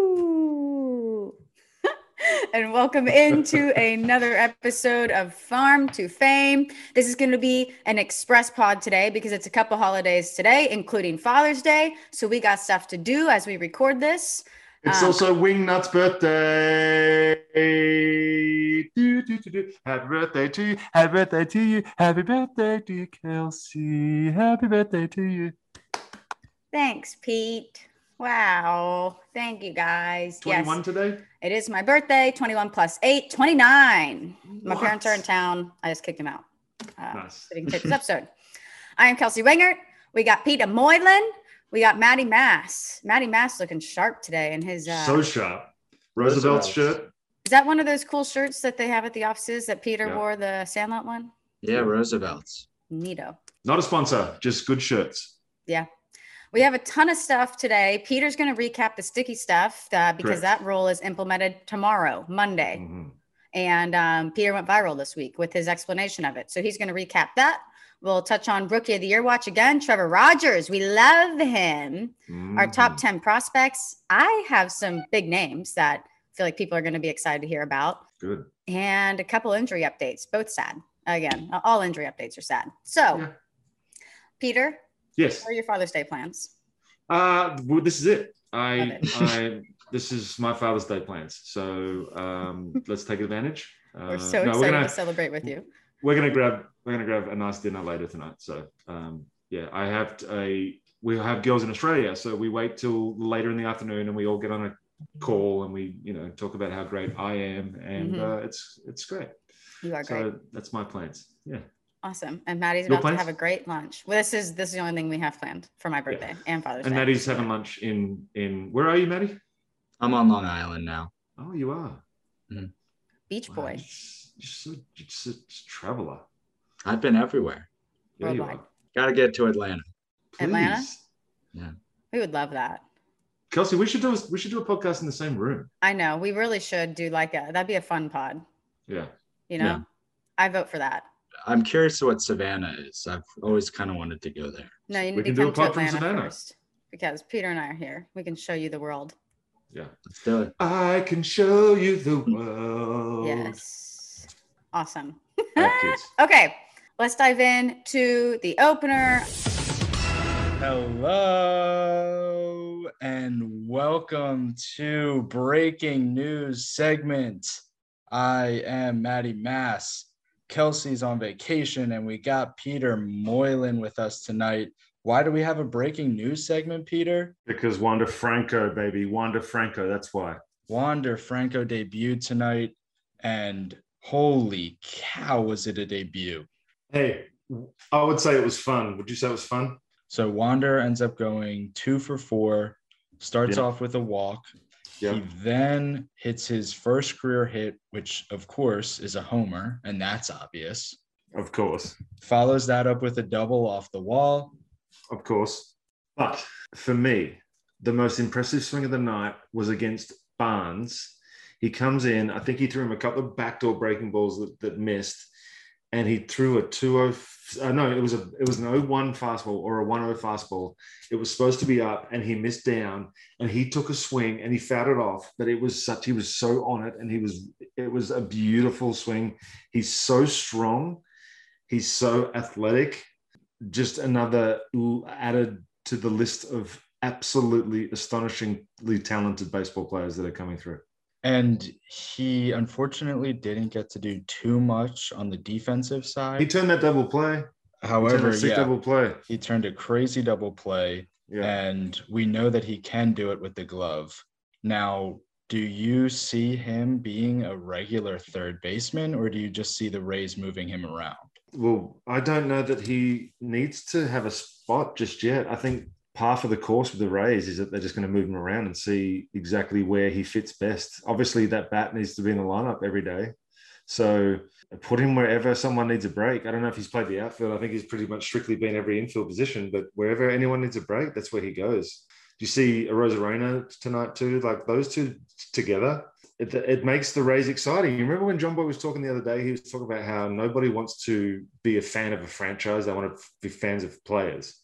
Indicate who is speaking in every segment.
Speaker 1: Hello. And welcome into another episode of Farm to Fame. This is going to be an express pod today because it's a couple holidays today, including Father's Day. So we got stuff to do as we record this.
Speaker 2: It's
Speaker 1: Um,
Speaker 2: also Wingnut's birthday. Do, do, do. Happy birthday to you. Happy birthday to you. Happy birthday to you, Kelsey. Happy birthday to you.
Speaker 1: Thanks, Pete. Wow. Thank you guys.
Speaker 2: 21
Speaker 1: Yes,
Speaker 2: today?
Speaker 1: it is my birthday. 21 plus 8, 29. My parents are in town. I just kicked them out. Uh,
Speaker 2: Nice.
Speaker 1: so can take this episode. I am Kelsey Wingert. We got Peter Moylan. We got Maddie Mass. Maddie Mass looking sharp today in his. Uh,
Speaker 2: So sharp. Roosevelt's
Speaker 3: Roosevelt's.
Speaker 2: shirt.
Speaker 1: is that one of those cool shirts that they have at the offices that Peter
Speaker 2: Yeah.
Speaker 1: wore, the Sandlot one?
Speaker 3: Yeah, Roosevelt's.
Speaker 1: Neato.
Speaker 2: Not a sponsor, just good shirts.
Speaker 1: We have a ton of stuff today. Peter's going to recap the sticky stuff uh, because
Speaker 2: Correct.
Speaker 1: that rule is implemented tomorrow, Monday.
Speaker 2: Mhm.
Speaker 1: And um, Peter went viral this week with his explanation of it. So he's going to recap that. We'll touch on Rookie of the Year watch again. Trevor Rogers, we love him. Our top
Speaker 2: Mhm.
Speaker 1: 10 prospects. I have some big names that I feel like people are going to be excited to hear about.
Speaker 2: Good.
Speaker 1: And a couple injury updates, both sad. Again, all injury updates are sad. So,
Speaker 2: Yeah.
Speaker 1: Peter,
Speaker 2: Yes.
Speaker 1: what are your Father's Day plans?
Speaker 2: Uh, well, this is it. I,
Speaker 1: it.
Speaker 2: I, this is my Father's Day plans. So um, let's take advantage. Uh,
Speaker 1: We're so
Speaker 2: no,
Speaker 1: excited
Speaker 2: we're gonna,
Speaker 1: to celebrate with you.
Speaker 2: we're gonna grab we're gonna grab a nice dinner later tonight. So um, yeah, I have a we have girls in Australia, so we wait till later in the afternoon and we all get on a call and we you know talk about how great I am and
Speaker 1: Mhm.
Speaker 2: uh, it's it's great.
Speaker 1: You are great.
Speaker 2: So that's my plans. Yeah,
Speaker 1: Awesome. And Maddie's
Speaker 2: Your
Speaker 1: about to have a great lunch. Well, this is this is the only thing we have planned for my birthday and Father's
Speaker 2: and
Speaker 1: Day.
Speaker 2: And Maddie's having lunch in in where are you, Maddie?
Speaker 3: I'm on Long Island now.
Speaker 2: Oh, you are. Mm-hmm.
Speaker 1: Beach
Speaker 2: Wow,
Speaker 1: boy.
Speaker 2: Just, you're so, you're just a traveler.
Speaker 3: I've been everywhere.
Speaker 2: Yeah, you are.
Speaker 3: Got to get to Atlanta.
Speaker 1: Atlanta?
Speaker 2: Please.
Speaker 1: We would love that.
Speaker 2: Kelsey, we should do a, we should do a podcast in the same room.
Speaker 1: I know. We really should do like a that'd be a fun pod.
Speaker 2: Yeah.
Speaker 1: You know?
Speaker 3: Yeah.
Speaker 1: I vote for that.
Speaker 3: I'm curious what Savannah is. I've always kind of wanted to go there.
Speaker 1: No, you
Speaker 2: We
Speaker 1: need to
Speaker 2: can do a
Speaker 1: come to
Speaker 2: pod from Savannah.
Speaker 1: first. Because Peter and I are here. We can show you the world.
Speaker 2: Yeah.
Speaker 3: Let's do it.
Speaker 2: I can show you the world.
Speaker 1: Yes. Awesome.
Speaker 2: All right, kids.
Speaker 1: Okay. Let's dive in to the opener.
Speaker 4: Hello and welcome to breaking news segment. I am Maddie Mass. Kelsey's on vacation and we got Peter Moylan with us tonight. Why do we have a breaking news segment, Peter?
Speaker 2: Because Wander Franco, baby. Wander Franco. That's why.
Speaker 4: Wander Franco debuted tonight and holy cow, was it a debut?
Speaker 2: Hey, I would say it was fun. Would you say it was fun?
Speaker 4: So Wander ends up going two for four, starts
Speaker 2: Yeah.
Speaker 4: off with a walk.
Speaker 2: Yeah.
Speaker 4: He then hits his first career hit, which of course is a homer, and that's obvious.
Speaker 2: Of course.
Speaker 4: Follows that up with a double off the wall.
Speaker 2: Of course. But for me, the most impressive swing of the night was against Barnes. He comes in, I think he threw him a couple of backdoor breaking balls that, that missed, and he threw a 2 uh, no, it was a it was an 0-1 fastball or a 1-0 fastball. It was supposed to be up and he missed down and he took a swing and he fouled it off, but it was such he was so on it and he was it was a beautiful swing. He's so strong, he's so athletic just another added to the list of absolutely astonishingly talented baseball players that are coming through.
Speaker 4: And he unfortunately didn't get to do too much on the defensive side.
Speaker 2: He turned that double play.
Speaker 4: However, yeah,
Speaker 2: double play.
Speaker 4: he turned a crazy double play.
Speaker 2: Yeah.
Speaker 4: and we know that he can do it with the glove. Now, do you see him being a regular third baseman, or do you just see the Rays moving him around?
Speaker 2: Well, I don't know that he needs to have a spot just yet. I think part of the course with the Rays is that they're just going to move him around and see exactly where he fits best. Obviously, that bat needs to be in the lineup every day. So put him wherever someone needs a break. I don't know if he's played the outfield. I think he's pretty much strictly been every infield position, but wherever anyone needs a break, that's where he goes. Do you see Arozarena tonight too? Like those two together, it, it makes the Rays exciting. You remember when Jomboy was talking the other day? He was talking about how nobody wants to be a fan of a franchise; they want to be fans of players.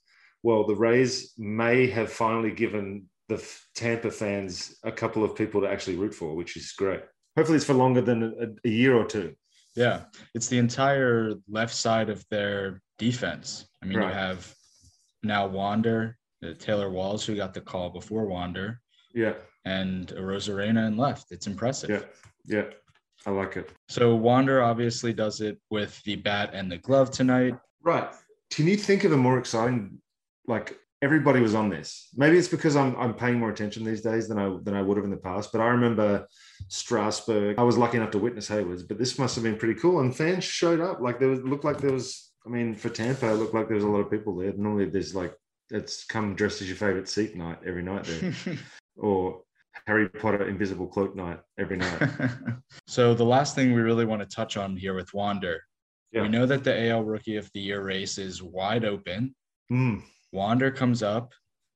Speaker 2: Well, the Rays may have finally given the Tampa fans a couple of people to actually root for, which is great. Hopefully, it's for longer than a, a year or two.
Speaker 4: Yeah, it's the entire left side of their defense. I mean, right. you have now Wander, uh, Taylor Walls, who got the call before Wander.
Speaker 2: Yeah.
Speaker 4: And Arozarena and left. It's impressive.
Speaker 2: Yeah. Yeah. I like it.
Speaker 4: So Wander obviously does it with the bat and the glove tonight.
Speaker 2: Right. Can you think of a more exciting, like everybody was on this? Maybe it's because I'm I'm paying more attention these days than I than I would have in the past. But I remember Strasburg. I was lucky enough to witness Heyward's, but this must have been pretty cool. And fans showed up. Like there was looked like there was. I mean, for Tampa, it looked like there was a lot of people there. Normally, there's like it's come dressed as your favorite seat night every night there, or Harry Potter invisible cloak night every night.
Speaker 4: so the last thing we really want to touch on here with Wander, yeah. we know that the AL Rookie of the Year race is wide open.
Speaker 2: Mm.
Speaker 4: Wander comes up,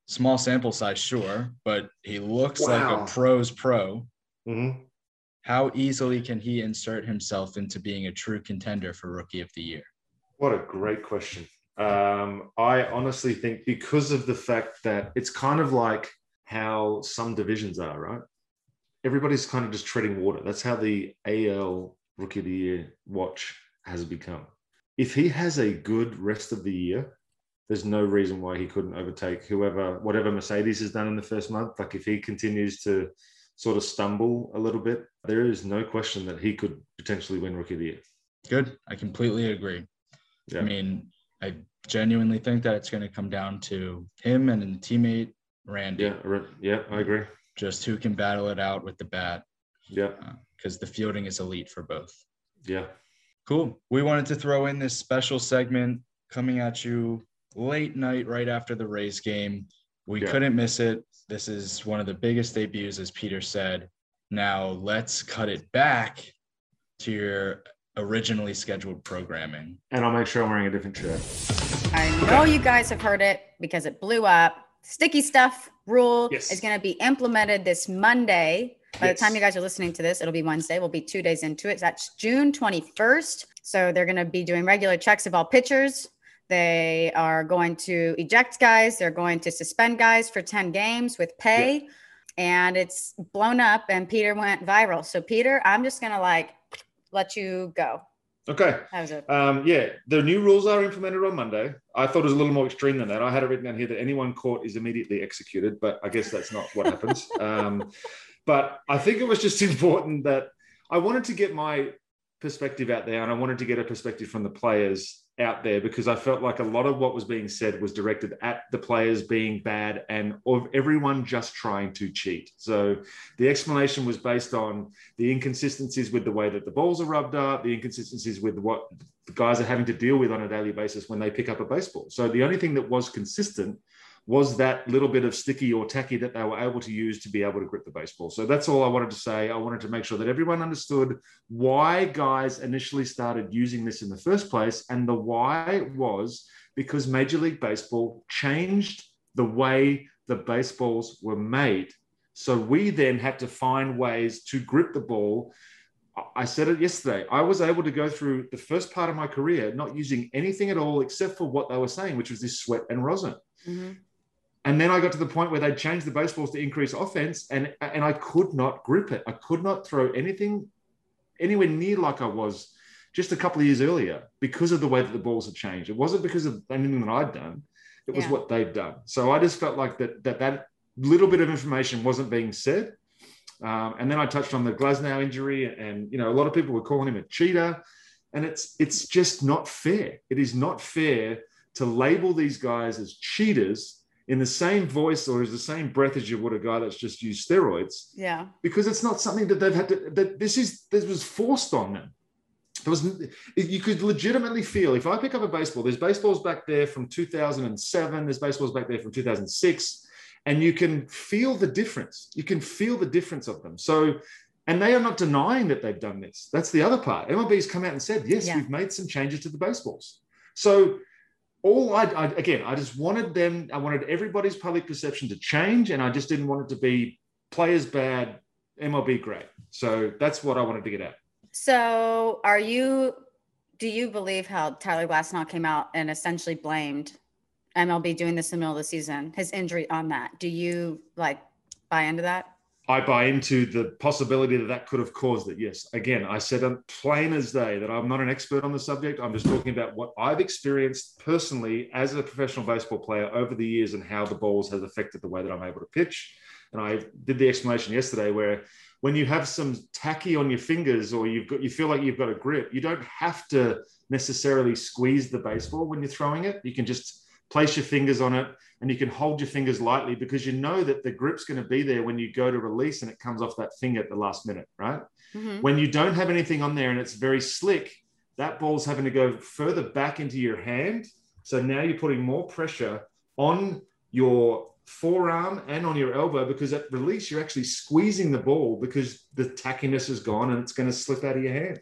Speaker 4: small sample size, sure, but he looks wow. like a pro's pro.
Speaker 2: Mm-hmm.
Speaker 4: How easily can he insert himself into being a true contender for Rookie of the Year?
Speaker 2: What a great question. Um, I honestly think because of the fact that it's kind of like how some divisions are, right? Everybody's kind of just treading water. That's how the AL Rookie of the Year watch has become. If he has a good rest of the year, there's no reason why he couldn't overtake whoever, whatever Mercedes has done in the first month. Like if he continues to sort of stumble a little bit, there is no question that he could potentially win Rookie of the Year.
Speaker 4: Good. I completely agree. Yeah. I mean, I genuinely think that it's going to come down to him and a teammate Randy.
Speaker 2: Yeah, yeah, I agree.
Speaker 4: Just who can battle it out with the bat.
Speaker 2: Yeah.
Speaker 4: Because uh, the fielding is elite for both.
Speaker 2: Yeah.
Speaker 4: Cool. We wanted to throw in this special segment coming at you late night right after the Rays game. We yeah. couldn't miss it. This is one of the biggest debuts, as Peter said. Now let's cut it back to your originally scheduled programming.
Speaker 2: And I'll make sure I'm wearing a different shirt.
Speaker 1: I know you guys have heard it because it blew up sticky stuff rule yes. is going to be implemented this Monday. By yes. the time you guys are listening to this, it'll be Wednesday. We'll be two days into it. That's June 21st. So they're going to be doing regular checks of all pitchers. They are going to eject guys. They're going to suspend guys for 10 games with pay. And it's blown up, and Peter went viral. So, Peter, I'm just going to like let you go.
Speaker 2: Okay. Um, yeah, the new rules are implemented on Monday. I thought it was a little more extreme than that. I had it written down here that anyone caught is immediately executed, but I guess that's not what happens. Um, but I think it was just important that I wanted to get my perspective out there and I wanted to get a perspective from the players out there because I felt like a lot of what was being said was directed at the players being bad and of everyone just trying to cheat. So the explanation was based on the inconsistencies with the way that the balls are rubbed up, the inconsistencies with what the guys are having to deal with on a daily basis when they pick up a baseball. So the only thing that was consistent was that little bit of sticky or tacky that they were able to use to be able to grip the baseball. So that's all I wanted to say. I wanted to make sure that everyone understood why guys initially started using this in the first place. And the why was because Major League Baseball changed the way the baseballs were made. So we then had to find ways to grip the ball. I said it yesterday. I was able to go through the first part of my career not using anything at all except for what they were saying, which was this sweat and rosin. Mm-hmm. And then I got to the point where they changed the baseballs to increase offense, and and I could not grip it. I could not throw anything anywhere near like I was just a couple of years earlier because of the way that the balls had changed. It wasn't because of anything that I'd done; it was yeah. what they'd done. So I just felt like that that that little bit of information wasn't being said. Um, and then I touched on the Glasnow injury, and you know a lot of people were calling him a cheater, and it's it's just not fair. It is not fair to label these guys as cheaters in the same voice or as the same breath as you would a guy that's just used steroids.
Speaker 1: Yeah.
Speaker 2: Because it's not something that they've had to, that this is, this was forced on them. There was, you could legitimately feel if I pick up a baseball, there's baseballs back there from 2007, there's baseballs back there from 2006, and you can feel the difference. You can feel the difference of them. So, and they are not denying that they've done this. That's the other part. MLB's come out and said, yes, yeah. we've made some changes to the baseballs. So all I, I, again, I just wanted them, I wanted everybody's public perception to change, and I just didn't want it to be players bad, MLB great. So that's what I wanted to get at.
Speaker 1: So, are you? Do you believe how Tyler Glasnow came out and essentially blamed MLB doing this in the middle of the season, his injury on that. Do you like buy into that?
Speaker 2: I buy into the possibility that that could have caused it. Yes. Again, I said I'm plain as day that I'm not an expert on the subject. I'm just talking about what I've experienced personally as a professional baseball player over the years and how the balls has affected the way that I'm able to pitch. And I did the explanation yesterday where when you have some tacky on your fingers or you've got you feel like you've got a grip, you don't have to necessarily squeeze the baseball when you're throwing it. You can just place your fingers on it and you can hold your fingers lightly because you know that the grip's going to be there when you go to release and it comes off that finger at the last minute, right? Mm-hmm. When you don't have anything on there and it's very slick, that ball's having to go further back into your hand. So now you're putting more pressure on your forearm and on your elbow because at release you're actually squeezing the ball because the tackiness is gone and it's going to slip out of your hand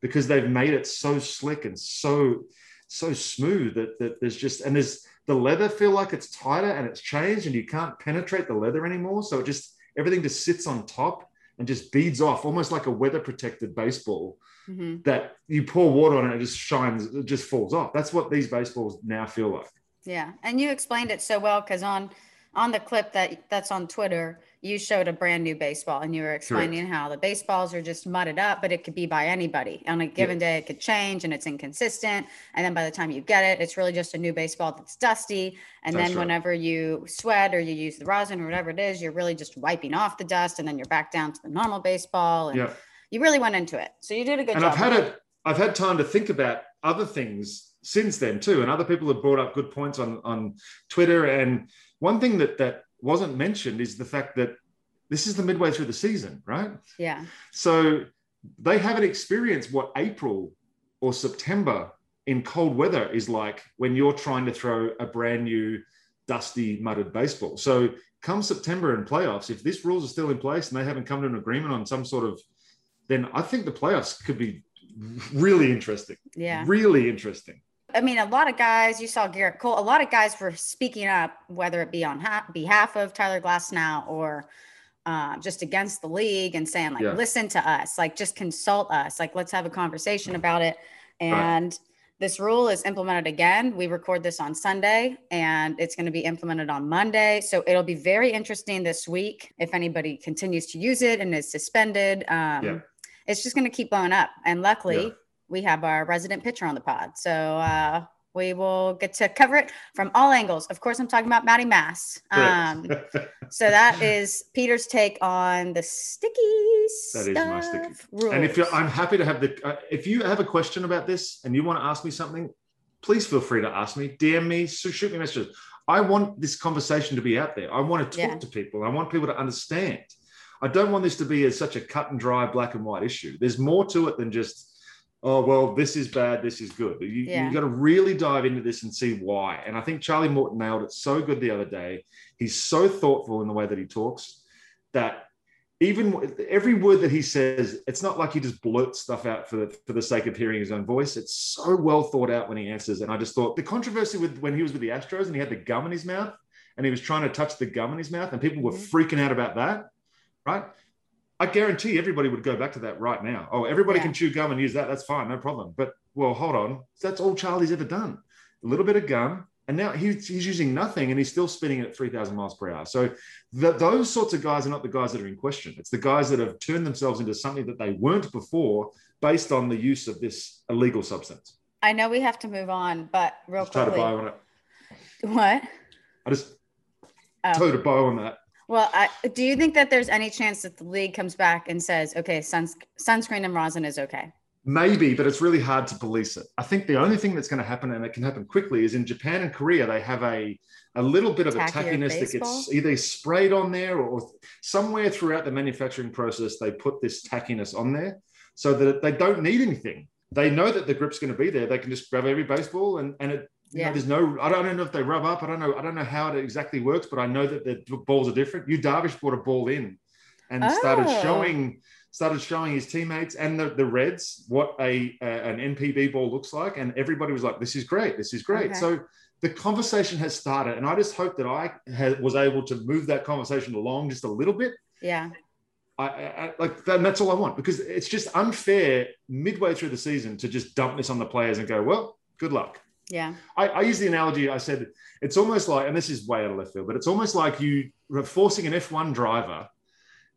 Speaker 2: because they've made it so slick and so so smooth that, that there's just and there's the leather feel like it's tighter and it's changed and you can't penetrate the leather anymore. So it just everything just sits on top and just beads off almost like a weather protected baseball mm-hmm. that you pour water on it and it just shines it just falls off. That's what these baseballs now feel like.
Speaker 1: Yeah and you explained it so well because on on the clip that that's on Twitter, you showed a brand new baseball and you were explaining Correct. how the baseballs are just mudded up, but it could be by anybody. On a given day, it could change and it's inconsistent. And then by the time you get it, it's really just a new baseball that's dusty. And that's then right. whenever you sweat or you use the rosin or whatever it is, you're really just wiping off the dust and then you're back down to the normal baseball. And you really went into it. So you did a good
Speaker 2: and
Speaker 1: job.
Speaker 2: I've had it, I've had time to think about other things since then too. And other people have brought up good points on on Twitter and one thing that that wasn't mentioned is the fact that this is the midway through the season, right?
Speaker 1: Yeah.
Speaker 2: So they haven't experienced what April or September in cold weather is like when you're trying to throw a brand new dusty mudded baseball. So come September and playoffs, if these rules are still in place and they haven't come to an agreement on some sort of, then I think the playoffs could be really interesting.
Speaker 1: Yeah.
Speaker 2: Really interesting.
Speaker 1: I mean, a lot of guys, you saw Gerrit Cole, a lot of guys were speaking up, whether it be on ha- behalf of Tyler Glasnow or uh, just against the league and saying, like, yeah. listen to us, like, just consult us, like, let's have a conversation about it. And right. this rule is implemented again. We record this on Sunday and it's going to be implemented on Monday. So it'll be very interesting this week if anybody continues to use it and is suspended. Um, yeah. It's just going to keep blowing up. And luckily, yeah we have our resident pitcher on the pod. So uh, we will get to cover it from all angles. Of course, I'm talking about Matty Mass. Um, so that is Peter's take on the sticky that is my sticky. Rules.
Speaker 2: And if you're, I'm happy to have the. Uh, if you have a question about this and you want to ask me something, please feel free to ask me. DM me, shoot me messages. I want this conversation to be out there. I want to talk yeah. to people. I want people to understand. I don't want this to be a, such a cut and dry black and white issue. There's more to it than just oh well this is bad this is good. You, yeah. you've got to really dive into this and see why. And i think charlie morton nailed it so good the other day. He's so thoughtful in the way that he talks that even every word that he says it's not like he just blurts stuff out for the, for the sake of hearing his own voice. It's so well thought out when he answers. And i just thought the controversy with when he was with the astros and he had the gum in his mouth and he was trying to touch the gum in his mouth and people were mm-hmm. freaking out about that right I guarantee everybody would go back to that right now. Oh, everybody yeah. can chew gum and use that. That's fine, no problem. But well, hold on. That's all Charlie's ever done. A little bit of gum, and now he's, he's using nothing, and he's still spinning at three thousand miles per hour. So the, those sorts of guys are not the guys that are in question. It's the guys that have turned themselves into something that they weren't before, based on the use of this illegal substance.
Speaker 1: I know we have to move on, but real
Speaker 2: just quickly, try to buy on it.
Speaker 1: What?
Speaker 2: I just oh. towed a bow on that.
Speaker 1: Well, I, do you think that there's any chance that the league comes back and says, okay, suns, sunscreen and rosin is okay?
Speaker 2: Maybe, but it's really hard to police it. I think the only thing that's going to happen, and it can happen quickly, is in Japan and Korea, they have a, a little bit of a tackiness that gets either sprayed on there or somewhere throughout the manufacturing process, they put this tackiness on there so that they don't need anything. They know that the grip's going to be there. They can just grab every baseball and, and it yeah. Know, there's no, I don't know if they rub up. I don't know. I don't know how it exactly works, but I know that the balls are different. Yu Darvish brought a ball in and oh. started showing, started showing his teammates and the, the Reds what a, a, an NPB ball looks like, and everybody was like, "This is great. This is great." Okay. So the conversation has started, and I just hope that I had, was able to move that conversation along just a little bit.
Speaker 1: Yeah.
Speaker 2: I, I, like that, that's all I want because it's just unfair midway through the season to just dump this on the players and go, well, good luck
Speaker 1: Yeah.
Speaker 2: I, I use the analogy. I said it's almost like, and this is way out of left field, but it's almost like you are forcing an F1 driver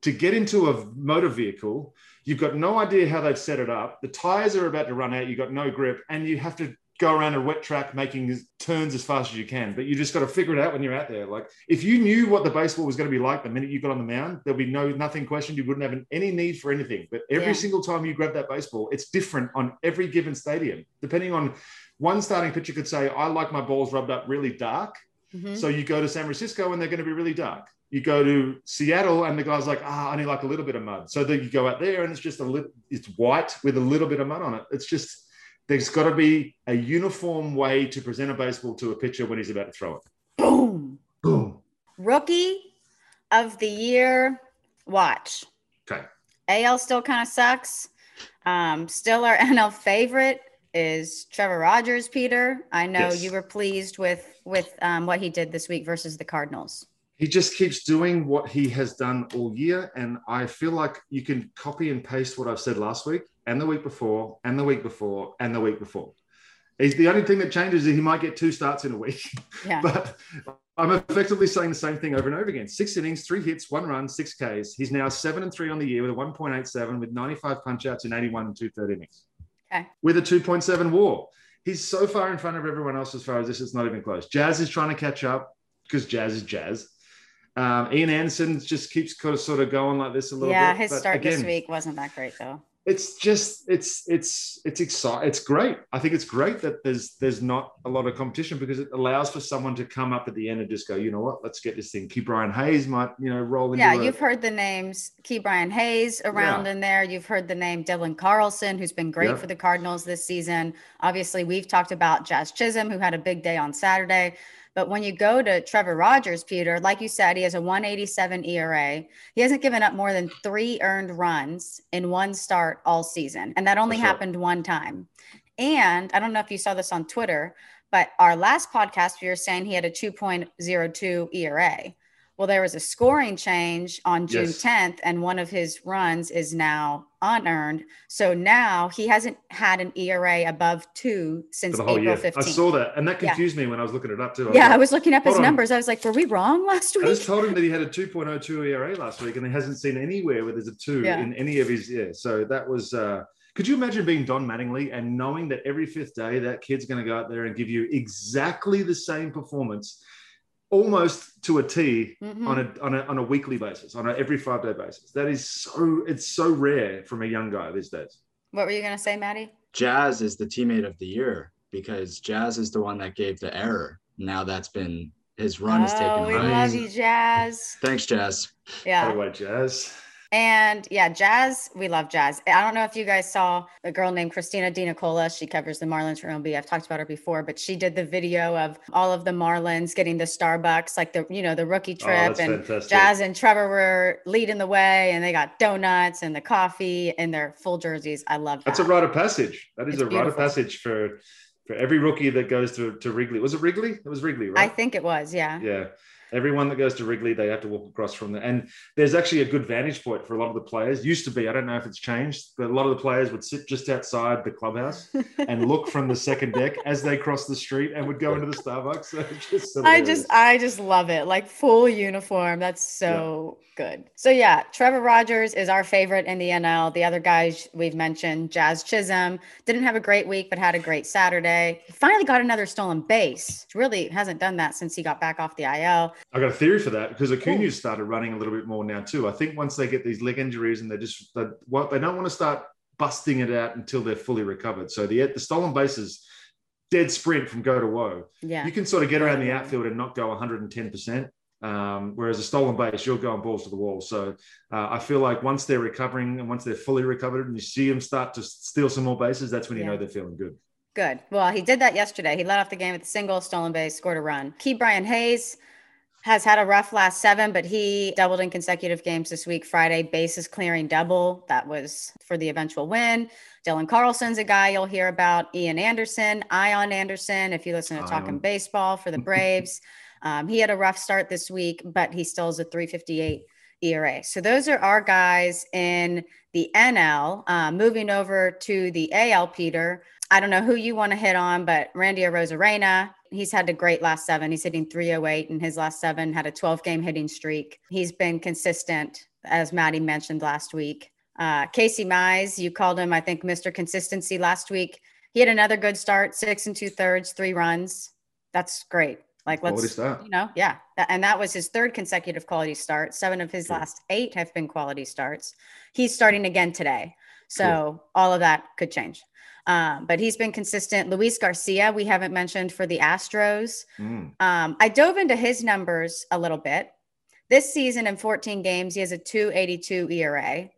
Speaker 2: to get into a motor vehicle. You've got no idea how they've set it up. The tires are about to run out. You've got no grip, and you have to go around a wet track making turns as fast as you can. But you just got to figure it out when you're out there. Like if you knew what the baseball was going to be like the minute you got on the mound, there'll be no nothing questioned. You wouldn't have any need for anything. But every
Speaker 1: Yeah.
Speaker 2: single time you grab that baseball, it's different on every given stadium, depending on one starting pitcher could say, I like my balls rubbed up really dark.
Speaker 1: Mhm.
Speaker 2: So you go to San Francisco and they're going to be really dark. You go to Seattle and the guy's like, ah, I only like a little bit of mud. So then you go out there and it's just a little, it's white with a little bit of mud on it. It's just, there's got to be a uniform way to present a baseball to a pitcher when he's about to throw it.
Speaker 1: Boom.
Speaker 2: Boom.
Speaker 1: Rookie of the year watch.
Speaker 2: Okay.
Speaker 1: AL still kind of sucks. Um, still our NL favorite is Trevor Rogers, Peter. I know
Speaker 2: Yes.
Speaker 1: you were pleased with with um, what he did this week versus the Cardinals.
Speaker 2: He just keeps doing what he has done all year. And I feel like you can copy and paste what I've said last week and the week before and the week before and the week before. He's the only thing that changes is he might get two starts in a week.
Speaker 1: Yeah.
Speaker 2: but I'm effectively saying the same thing over and over again. Six innings, three hits, one run, six Ks. He's now seven and three on the year with a 1.87 with 95 punch outs in 81 and two third innings.
Speaker 1: Okay.
Speaker 2: With a 2.7 war. He's so far in front of everyone else as far as this, it's not even close. Jazz is trying to catch up because Jazz is Jazz. Um, Ian Anderson just keeps of sort of going like this a little
Speaker 1: yeah,
Speaker 2: bit.
Speaker 1: Yeah, his
Speaker 2: but
Speaker 1: start this week wasn't that great though.
Speaker 2: It's just it's it's it's exciting it's great i think it's great that there's there's not a lot of competition because it allows for someone to come up at the end and just go you know what let's get this thing ke'bryan hayes might you know roll
Speaker 1: Yeah, you've heard the names Ke'Bryan Hayes around in there. You've heard the name Dylan Carlson, who's been great
Speaker 2: Yeah.
Speaker 1: for the Cardinals this season. Obviously, we've talked about Jazz Chisholm, who had a big day on Saturday. But when you go to Trevor Rogers, Peter, like you said, he has a 187 ERA. He hasn't given up more than three earned runs in one start all season. And that only
Speaker 2: sure.
Speaker 1: happened one time. And I don't know if you saw this on Twitter, but our last podcast, we were saying he had a 2.02 ERA. Well, there was a scoring change on June
Speaker 2: Yes.
Speaker 1: 10th, and one of his runs is now unearned. So now he hasn't had an ERA above two since
Speaker 2: the whole
Speaker 1: April
Speaker 2: year
Speaker 1: 15th.
Speaker 2: i saw that and that
Speaker 1: Yeah.
Speaker 2: confused me when i was looking it up too
Speaker 1: yeah, I was looking up his
Speaker 2: on.
Speaker 1: numbers. I was like, were we wrong last week?
Speaker 2: I just told him that he had a 2.02 ERA last week, and he hasn't seen anywhere where there's a two
Speaker 1: Yeah.
Speaker 2: in any of his. Yeah, so that was. uh Could you imagine being Don Mattingly and knowing that every fifth day that kid's going to go out there and give you exactly the same performance, almost to a T
Speaker 1: Mhm.
Speaker 2: on a on a on a weekly basis, on a every five day basis? That is so. It's so rare from a young guy these days.
Speaker 1: What were you going to say, Maddie?
Speaker 3: Jazz is the teammate of the year because Jazz is the one that gave the error. Now that's been his run is
Speaker 1: oh,
Speaker 3: taken
Speaker 1: we
Speaker 3: by.
Speaker 1: love you, Jazz.
Speaker 3: Thanks, Jazz.
Speaker 2: By
Speaker 1: Yeah.
Speaker 2: the way, Jazz.
Speaker 1: And yeah, Jazz, we love Jazz. I don't know if you guys saw a girl named Christina De Nicola. She covers the Marlins for MLB. I've talked about her before, but she did the video of all of the Marlins getting the Starbucks, like the you know the rookie
Speaker 2: Oh,
Speaker 1: trip,
Speaker 2: that's
Speaker 1: and
Speaker 2: fantastic.
Speaker 1: Jazz and Trevor were leading the way, and they got donuts and the coffee and their full jerseys. I love that.
Speaker 2: That's a rite of passage. That is
Speaker 1: It's
Speaker 2: a rite of passage for for every rookie that goes to, to Wrigley. Was it Wrigley? It was Wrigley, right?
Speaker 1: I think it was, yeah.
Speaker 2: yeah. Everyone that goes to Wrigley, they have to walk across from there. And there's actually a good vantage point for a lot of the players. Used to be, I don't know if it's changed, but a lot of the players would sit just outside the clubhouse and look from the second deck as they cross the street and would go into the Starbucks. So just
Speaker 1: I just I just love it. Like full uniform. That's so good. So yeah, Trevor Rogers is our favorite in the NL. The other guys we've mentioned, Jazz Chisholm, didn't have a great week but had a great Saturday. He finally got another stolen base. Really hasn't done that since he got back off the IL.
Speaker 2: I got a theory for that because. Acuna's started running a little bit more now too. I think once they get these leg injuries and they just they, what they don't want to start busting it out until they're fully recovered. So the the stolen bases dead sprint from go to woe.
Speaker 1: Yeah.
Speaker 2: You can sort of get around the outfield and not go 110 percent. Um, whereas a stolen base, you're going balls to the wall. So uh, I feel like once they're recovering and once they're fully recovered and you see them start to steal some more bases, that's when you
Speaker 1: Yeah.
Speaker 2: know they're feeling good.
Speaker 1: Good. Well, he did that yesterday. He led off the game with a single, stolen base, scored a run. Ke'Bryan Hayes has had a rough last seven, but he doubled in consecutive games this week. Friday, bases clearing double. That was for the eventual win. Dylan Carlson's a guy you'll hear about. Ian Anderson, Ion Anderson, if you listen to Talking Baseball for the Braves. um, he had a rough start this week, but he still has a 358 ERA. So those are our guys in the NL. Uh, moving over to the AL, Peter. I don't know who you want to hit on, but Randy Arozarena, he's had a great last seven. He's hitting 308 in his last seven, had a 12 game hitting streak. He's been consistent, as Maddie mentioned last week. Uh, Casey Mize, you called him, I think, Mr. Consistency last week. He had another good start, six and two thirds, three runs. That's great. Like let's, you know, yeah. And that was his third consecutive quality start. Seven of his cool. last eight have been quality starts. He's starting again today. So cool. all of that could change. Um, but he's been consistent. Luis Garcia, we haven't mentioned for the Astros. Mm. Um, I dove into his numbers a little bit. This season in 14 games, he has a 282 ERA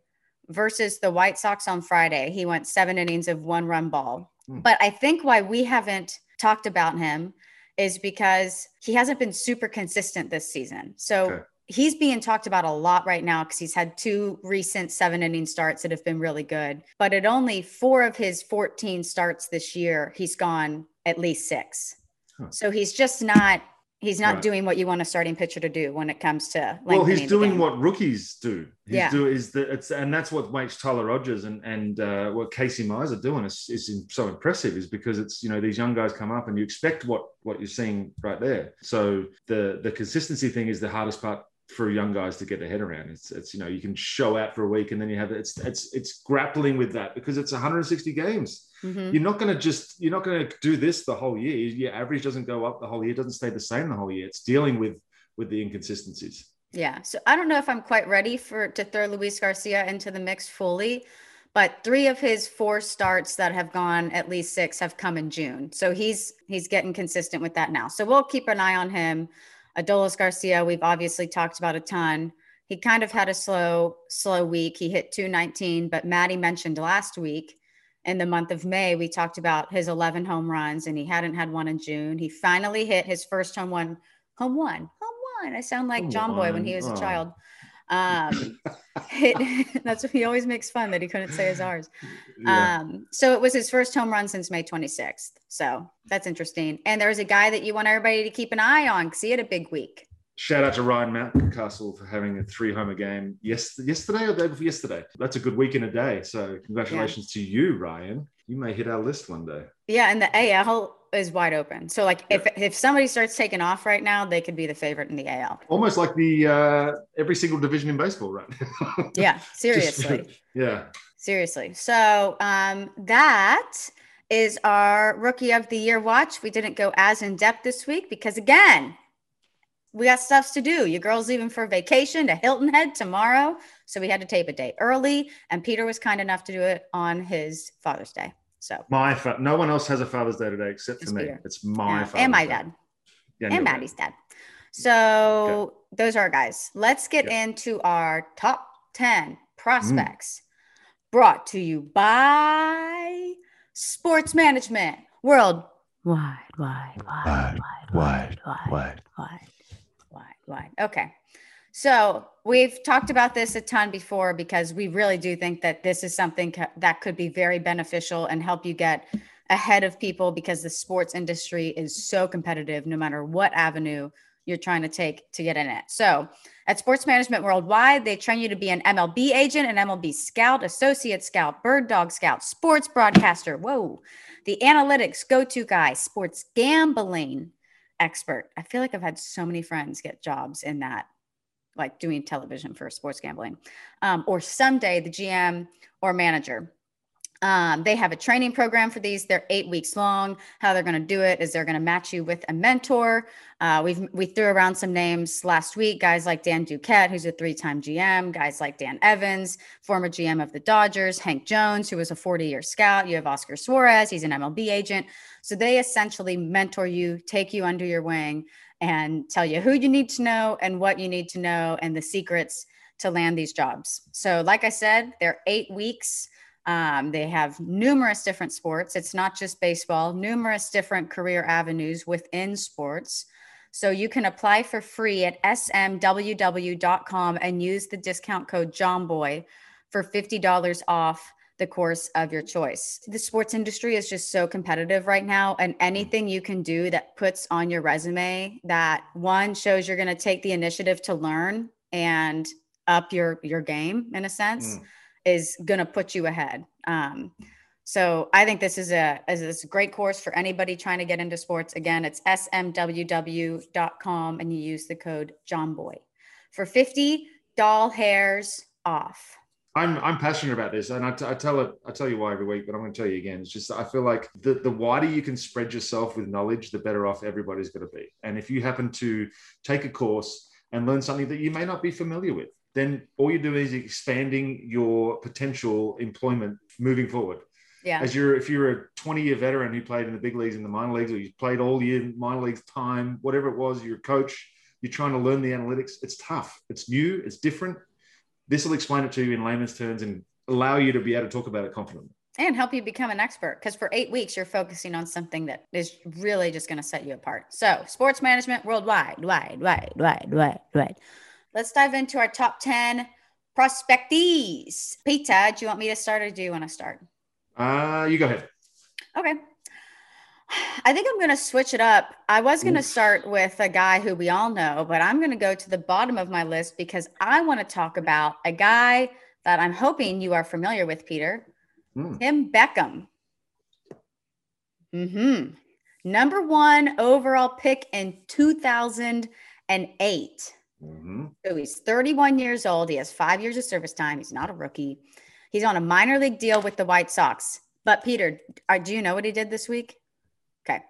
Speaker 1: versus the White Sox on Friday. He went seven innings of one run ball. Mm. But I think why we haven't talked about him is because he hasn't been super consistent this season. So okay. He's being talked about a lot right now because he's had two recent seven inning starts that have been really good. But at only four of his 14 starts this year, he's gone at least six. Huh. So he's just not he's not right. doing what you want a starting pitcher to do when it comes to
Speaker 2: well he's doing what rookies do he's yeah. do is that it's and that's what makes tyler rogers and and uh, what casey mize are doing is, is so impressive is because it's you know these young guys come up and you expect what what you're seeing right there so the the consistency thing is the hardest part for young guys to get their head around. It's it's you know you can show out for a week and then you have it's it's it's grappling with that because it's 160 games. Mm-hmm. You're not going to just you're not going to do this the whole year. Your average doesn't go up the whole year. It doesn't stay the same the whole year. It's dealing with with the inconsistencies.
Speaker 1: Yeah. So I don't know if I'm quite ready for to throw Luis Garcia into the mix fully, but three of his four starts that have gone at least six have come in June. So he's he's getting consistent with that now. So we'll keep an eye on him. Adolis Garcia, we've obviously talked about a ton. He kind of had a slow, slow week. He hit 219, but Maddie mentioned last week in the month of May, we talked about his 11 home runs and he hadn't had one in June. He finally hit his first home one, home one, home one. I sound like Jomboy when he was a oh. child. Um, that's what he always makes fun that he couldn't say his R's. Yeah. Um, so it was his first home run since May 26th. So that's interesting. And there's a guy that you want everybody to keep an eye on because he had a big week.
Speaker 2: Shout out to Ryan Mountcastle for having a three homer game yes, yesterday or day before yesterday. That's a good week in a day. So congratulations yeah. to you, Ryan. You may hit our list one day.
Speaker 1: Yeah, and the AL is wide open. So like yeah. if if somebody starts taking off right now, they could be the favorite in the AL.
Speaker 2: Almost like the uh, every single division in baseball, right?
Speaker 1: yeah, seriously. Just,
Speaker 2: yeah.
Speaker 1: Seriously. So um, that is our rookie of the year watch. We didn't go as in depth this week because again, we got stuff to do. Your girl's leaving for vacation to Hilton Head tomorrow. So we had to tape a day early. And Peter was kind enough to do it on his Father's Day. So
Speaker 2: my fa- no one else has a Father's Day today except for me. Peter. It's my yeah.
Speaker 1: and my dad. Yeah, and Maddie's dad. So okay. those are our guys. Let's get yep. into our top 10 prospects mm. brought to you by Sports Management World wide, wide, wide, wide, wide, wide, wide, wide, wide, wide. Okay. So we've talked about this a ton before because we really do think that this is something that could be very beneficial and help you get ahead of people because the sports industry is so competitive no matter what avenue you're trying to take to get in it. So at Sports Management Worldwide, they train you to be an MLB agent, an MLB scout, associate scout, bird dog scout, sports broadcaster. Whoa. The analytics go to guy, sports gambling expert. I feel like I've had so many friends get jobs in that like doing television for sports gambling, um, or someday the GM or manager. Um, they have a training program for these. They're eight weeks long. How they're going to do it is they're going to match you with a mentor. Uh, we've we threw around some names last week. Guys like Dan Duquette, who's a three-time GM. Guys like Dan Evans, former GM of the Dodgers. Hank Jones, who was a 40-year scout. You have Oscar Suarez. He's an MLB agent. So they essentially mentor you, take you under your wing, and tell you who you need to know and what you need to know and the secrets to land these jobs. So, like I said, they're eight weeks. Um, they have numerous different sports. It's not just baseball, numerous different career avenues within sports. So you can apply for free at smww.com and use the discount code JOMBOY for $50 off the course of your choice. The sports industry is just so competitive right now, and anything you can do that puts on your resume that one shows you're going to take the initiative to learn and up your your game in a sense. Mm. is going to put you ahead. Um, so I think this is a is this a great course for anybody trying to get into sports. Again, it's smww.com and you use the code JOMBOY for 50 doll hairs off.
Speaker 2: I'm I'm passionate about this, and I, t- I tell it I tell you why every week, but I'm going to tell you again. It's just I feel like the the wider you can spread yourself with knowledge, the better off everybody's going to be. And if you happen to take a course and learn something that you may not be familiar with, then all you're doing is expanding your potential employment moving forward.
Speaker 1: Yeah.
Speaker 2: As you're if you're a 20 year veteran who played in the big leagues in the minor leagues, or you played all year minor leagues time, whatever it was, you're a coach, you're trying to learn the analytics. It's tough. It's new. It's different this will explain it to you in layman's terms and allow you to be able to talk about it confidently.
Speaker 1: And help you become an expert because for eight weeks you're focusing on something that is really just going to set you apart. So sports management worldwide wide wide wide wide wide. Let's dive into our top 10 prospectees peter do you want me to start or do you want to start?
Speaker 2: Uh you go ahead.
Speaker 1: Okay I think I'm going to switch it up. I was going to start with a guy who we all know, but I'm going to go to the bottom of my list because I want to talk about a guy that I'm hoping you are familiar with, Peter. Mm. Tim Beckham. hmm Number one overall pick in 2008. Mm-hmm. So he's 31 years old. He has five years of service time. He's not a rookie. He's on a minor league deal with the White Sox. But Peter, uh, do you know what he did this week? Okay.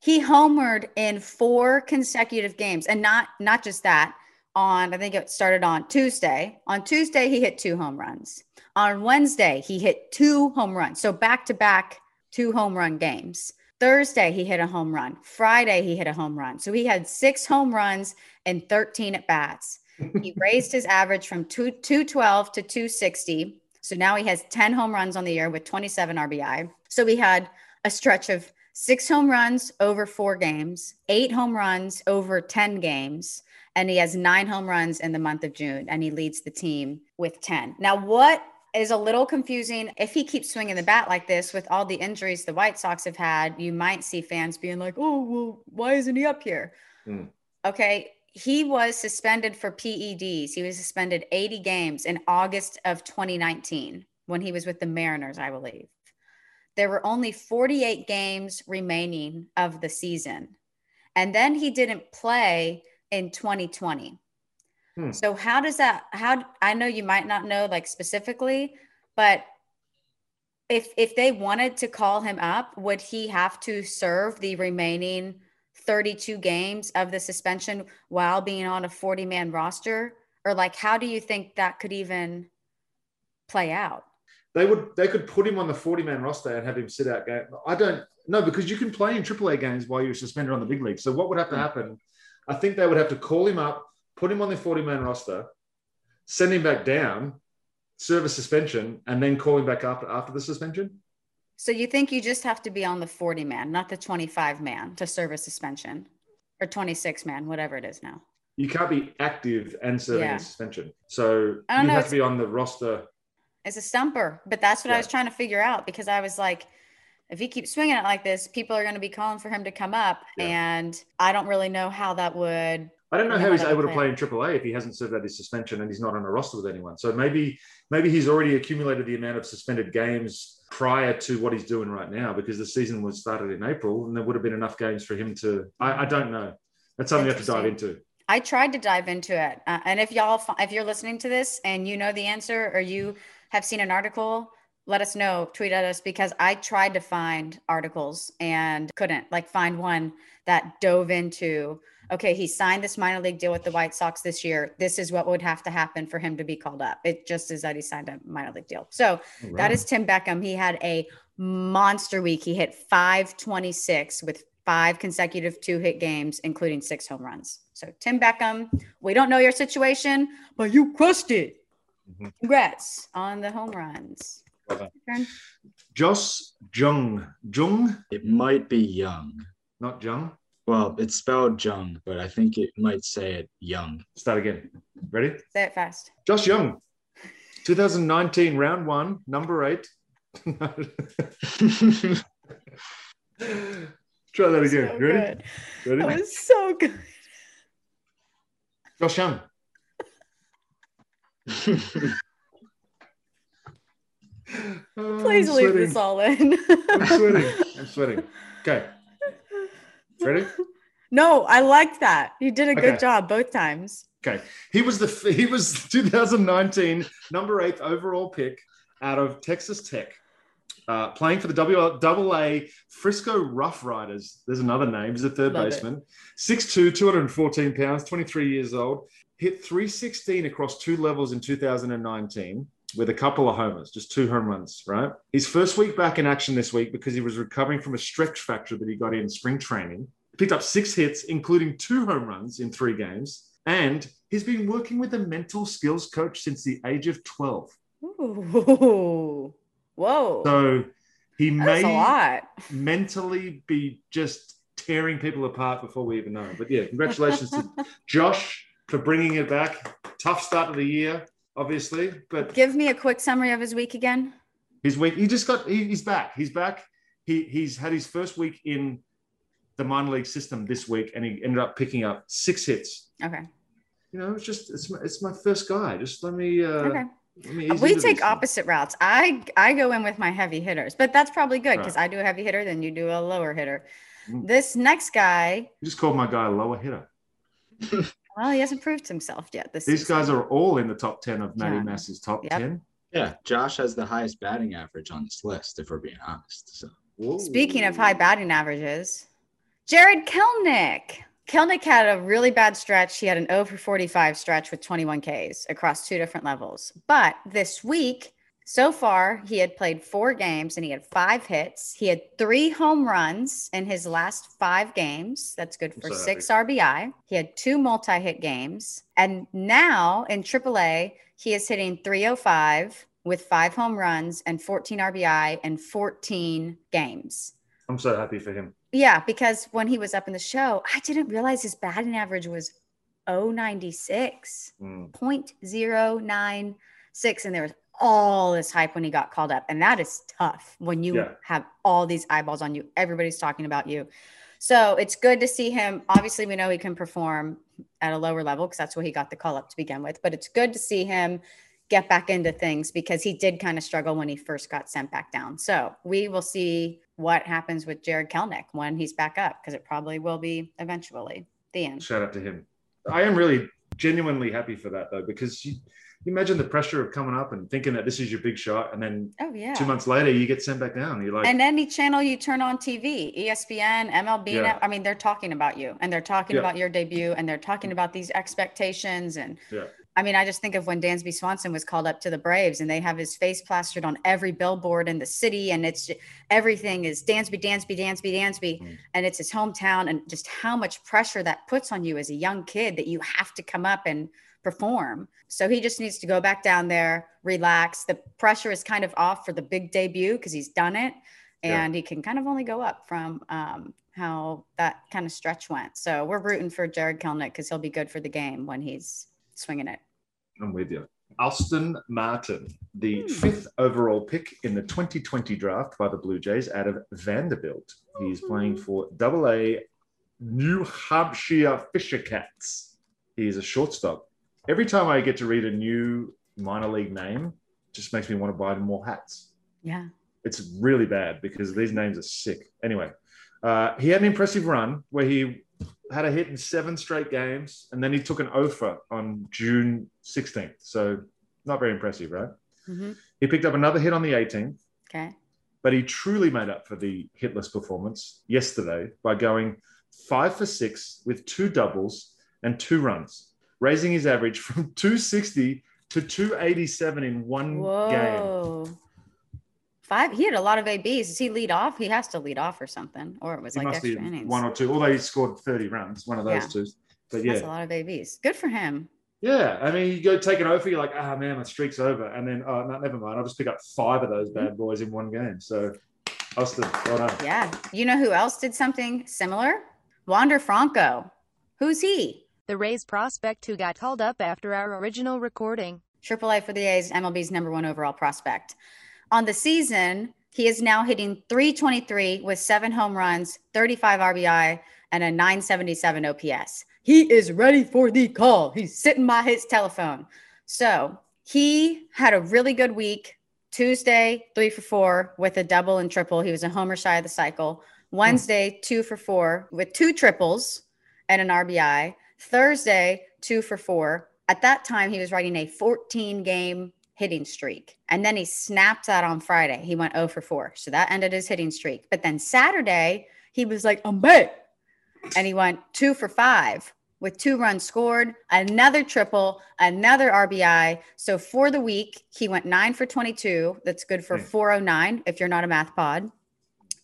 Speaker 1: He homered in four consecutive games and not not just that. On I think it started on Tuesday. On Tuesday he hit two home runs. On Wednesday he hit two home runs. So back to back two home run games. Thursday he hit a home run. Friday he hit a home run. So he had 6 home runs and 13 at bats. He raised his average from 2 212 to 260. So now he has 10 home runs on the year with 27 RBI. So we had a stretch of six home runs over four games, eight home runs over 10 games, and he has nine home runs in the month of June, and he leads the team with 10. Now, what is a little confusing if he keeps swinging the bat like this with all the injuries the White Sox have had, you might see fans being like, oh, well, why isn't he up here? Mm. Okay. He was suspended for PEDs. He was suspended 80 games in August of 2019 when he was with the Mariners, I believe there were only 48 games remaining of the season. And then he didn't play in 2020. Hmm. So how does that how I know you might not know like specifically, but if if they wanted to call him up, would he have to serve the remaining 32 games of the suspension while being on a 40 man roster? Or like how do you think that could even play out?
Speaker 2: They would they could put him on the 40 man roster and have him sit out game. I don't know because you can play in AAA games while you're suspended on the big league. So what would have to hmm. happen? I think they would have to call him up, put him on the 40 man roster, send him back down, serve a suspension, and then call him back up after the suspension.
Speaker 1: So you think you just have to be on the 40 man, not the 25 man to serve a suspension or 26 man, whatever it is now.
Speaker 2: You can't be active and serving yeah. a suspension. So you know, have to be on the roster
Speaker 1: as a stumper. But that's what yeah. I was trying to figure out because I was like, if he keeps swinging it like this, people are going to be calling for him to come up. Yeah. And I don't really know how that would.
Speaker 2: I don't know how he's able to play in AAA if he hasn't served out his suspension and he's not on a roster with anyone. So maybe maybe he's already accumulated the amount of suspended games prior to what he's doing right now because the season was started in April and there would have been enough games for him to. I, I don't know. That's something you have to dive into.
Speaker 1: I tried to dive into it, uh, and if y'all, if you're listening to this and you know the answer, or you have seen an article, let us know, tweet at us because I tried to find articles and couldn't like find one that dove into okay, he signed this minor league deal with the White Sox this year. This is what would have to happen for him to be called up. It just is that he signed a minor league deal. So right. that is Tim Beckham. He had a monster week. He hit 526 with five consecutive two hit games, including six home runs. So, Tim Beckham, we don't know your situation, but you crushed it. Mm-hmm. Congrats on the home runs. Well
Speaker 2: Josh Jung. Jung?
Speaker 3: It might be Young.
Speaker 2: Not Jung?
Speaker 3: Well, it's spelled Jung, but I think it might say it Young.
Speaker 2: Start again. Ready?
Speaker 1: Say it fast.
Speaker 2: Josh Jung. 2019, round one, number eight. Try that again. So Ready?
Speaker 1: Ready? That was so good.
Speaker 2: Josh Young.
Speaker 1: Please leave this all in.
Speaker 2: I'm sweating. I'm sweating. Okay. Ready?
Speaker 1: no, I liked that. You did a good job both times.
Speaker 2: Okay. He was the he was 2019 number eight overall pick out of Texas Tech, uh, playing for the W double A Frisco Rough Riders. There's another name. He's a third
Speaker 1: Love it.
Speaker 2: baseman. 6'2", 214 pounds, 23 years old. Hit 316 across two levels in 2019 with a couple of homers, just two home runs, right? His first week back in action this week because he was recovering from a stretch fracture that he got in spring training. Picked up six hits, including two home runs in three games. And he's been working with a mental skills coach since the age of 12.
Speaker 1: Ooh. Whoa.
Speaker 2: So he
Speaker 1: That's
Speaker 2: may mentally be just tearing people apart before we even know. But yeah, congratulations to Josh for bringing it back. Tough start of the year, obviously, but
Speaker 1: Give me a quick summary of his week again.
Speaker 2: his week he just got he, he's back. He's back. He he's had his first week in the minor league system this week, and he ended up picking up six hits.
Speaker 1: Okay.
Speaker 2: You know, it's just it's my, it's my first guy. Just let me. Uh,
Speaker 1: Okay.
Speaker 2: let me
Speaker 1: we take
Speaker 2: this.
Speaker 1: opposite routes. I I go in with my heavy hitters, but that's probably good because
Speaker 2: Right.
Speaker 1: I do a heavy hitter, then you do a lower hitter.
Speaker 2: Mm.
Speaker 1: This next guy,
Speaker 2: You just called my guy a lower hitter.
Speaker 1: well, he hasn't proved himself yet. This
Speaker 2: These
Speaker 1: season.
Speaker 2: guys are all in the top ten of Matty
Speaker 1: Yeah.
Speaker 2: Mass's top
Speaker 1: Yep.
Speaker 2: ten.
Speaker 3: Yeah, Josh has the highest batting average on this list, if we're being honest. So
Speaker 2: Whoa.
Speaker 1: Speaking of high batting averages, Jarred Kelenic. Kelenic had a really bad stretch. He had an 0 for 45 stretch with 21 Ks across two different levels. But this week, so far, he had played four games and he had five hits. He had three home runs in his last five games. That's good for six RBI. He had two multi hit games. And now in AAA, he is hitting 305 with five home runs and 14 RBI and 14 games.
Speaker 2: I'm so happy for him.
Speaker 1: Yeah, because when he was up in the show, I didn't realize his batting average was 096,
Speaker 2: Mm.
Speaker 1: 0.096. And there was all this hype when he got called up. And that is tough when you
Speaker 2: Yeah.
Speaker 1: have all these eyeballs on you. Everybody's talking about you. So it's good to see him. Obviously, we know he can perform at a lower level because that's where he got the call up to begin with. But it's good to see him get back into things because he did kind of struggle when he first got sent back down. So we will see what happens with Jarred Kelenic when he's back up because it probably will be eventually the end.
Speaker 2: Shout out to him. I am really genuinely happy for that though, because you, you imagine the pressure of coming up and thinking that this is your big shot, and then
Speaker 1: Oh yeah.
Speaker 2: two months later you get sent back down. You're like,
Speaker 1: and any channel you turn on TV, ESPN, MLB,
Speaker 2: Yeah.
Speaker 1: I mean, they're talking about you and they're talking
Speaker 2: Yeah.
Speaker 1: about your debut and they're talking about these expectations. And
Speaker 2: Yeah.
Speaker 1: I mean, I just think of when Dansby Swanson was called up to the Braves and they have his face plastered on every billboard in the city. And it's everything is Dansby, Dansby, Dansby, Dansby.
Speaker 2: Mm.
Speaker 1: And it's his hometown and just how much pressure that puts on you as a young kid that you have to come up and perform. So he just needs to go back down there, relax. The pressure is kind of off for the big debut because he's done it
Speaker 2: Yeah.
Speaker 1: and he can kind of only go up from um, how that kind of stretch went. So we're rooting for Jarred Kelenic because he'll be good for the game when he's swinging it.
Speaker 2: I'm with you. Austin Martin, the
Speaker 1: Hmm.
Speaker 2: fifth overall pick in the 2020 draft by the Blue Jays out of Vanderbilt. He's playing for Double A New Hampshire Fisher Cats. He's a shortstop. Every time I get to read a new minor league name, it just makes me want to buy more hats.
Speaker 1: Yeah.
Speaker 2: It's really bad because these names are sick. Anyway, uh, he had an impressive run where he had a hit in seven straight games, and then he took an offer on June 16th. So not very impressive, right?
Speaker 1: hmm
Speaker 2: He picked up another hit on the 18th,
Speaker 1: Okay.
Speaker 2: but he truly made up for the hitless performance yesterday by going five for six with two doubles and two runs, raising his average from 260 to 287 in one game.
Speaker 1: Whoa. Five. He had a lot of ABs. Does he lead off? He has to lead off or something, or it was
Speaker 2: He
Speaker 1: like
Speaker 2: must
Speaker 1: extra
Speaker 2: be
Speaker 1: innings.
Speaker 2: one or two, although he scored 30 runs, one of those
Speaker 1: Yeah.
Speaker 2: two. But yeah,
Speaker 1: That's a lot of ABs. Good for him.
Speaker 2: yeah. I mean, you go take an over, you're like, ah, man, my streak's over. And then, oh, no, never mind. I'll just pick up five of those bad boys in one game. So, Austin, well done.
Speaker 1: Yeah. You know who else did something similar? Wander Franco. Who's he?
Speaker 5: The Rays prospect who got called up after our original recording.
Speaker 1: AAA for the A's, MLB's number one overall prospect. On the season, he is now hitting 323 with seven home runs, 35 RBI, and a 977 OPS. He is ready for the call. He's sitting by his telephone. So he had a really good week Tuesday, three for four with a double and triple. He was a homer shy of the cycle. Hmm. Wednesday, two for four with two triples and an RBI. Thursday, two for four. At that time, he was riding a 14 game hitting streak. And then he snapped that on Friday. He went 0 for 4. So that ended his hitting streak. But then Saturday, he was like, I'm back. And he went 2 for 5 with two runs scored, another triple, another RBI. So for the week, he went 9 for 22. That's good for 409 if you're not a math pod.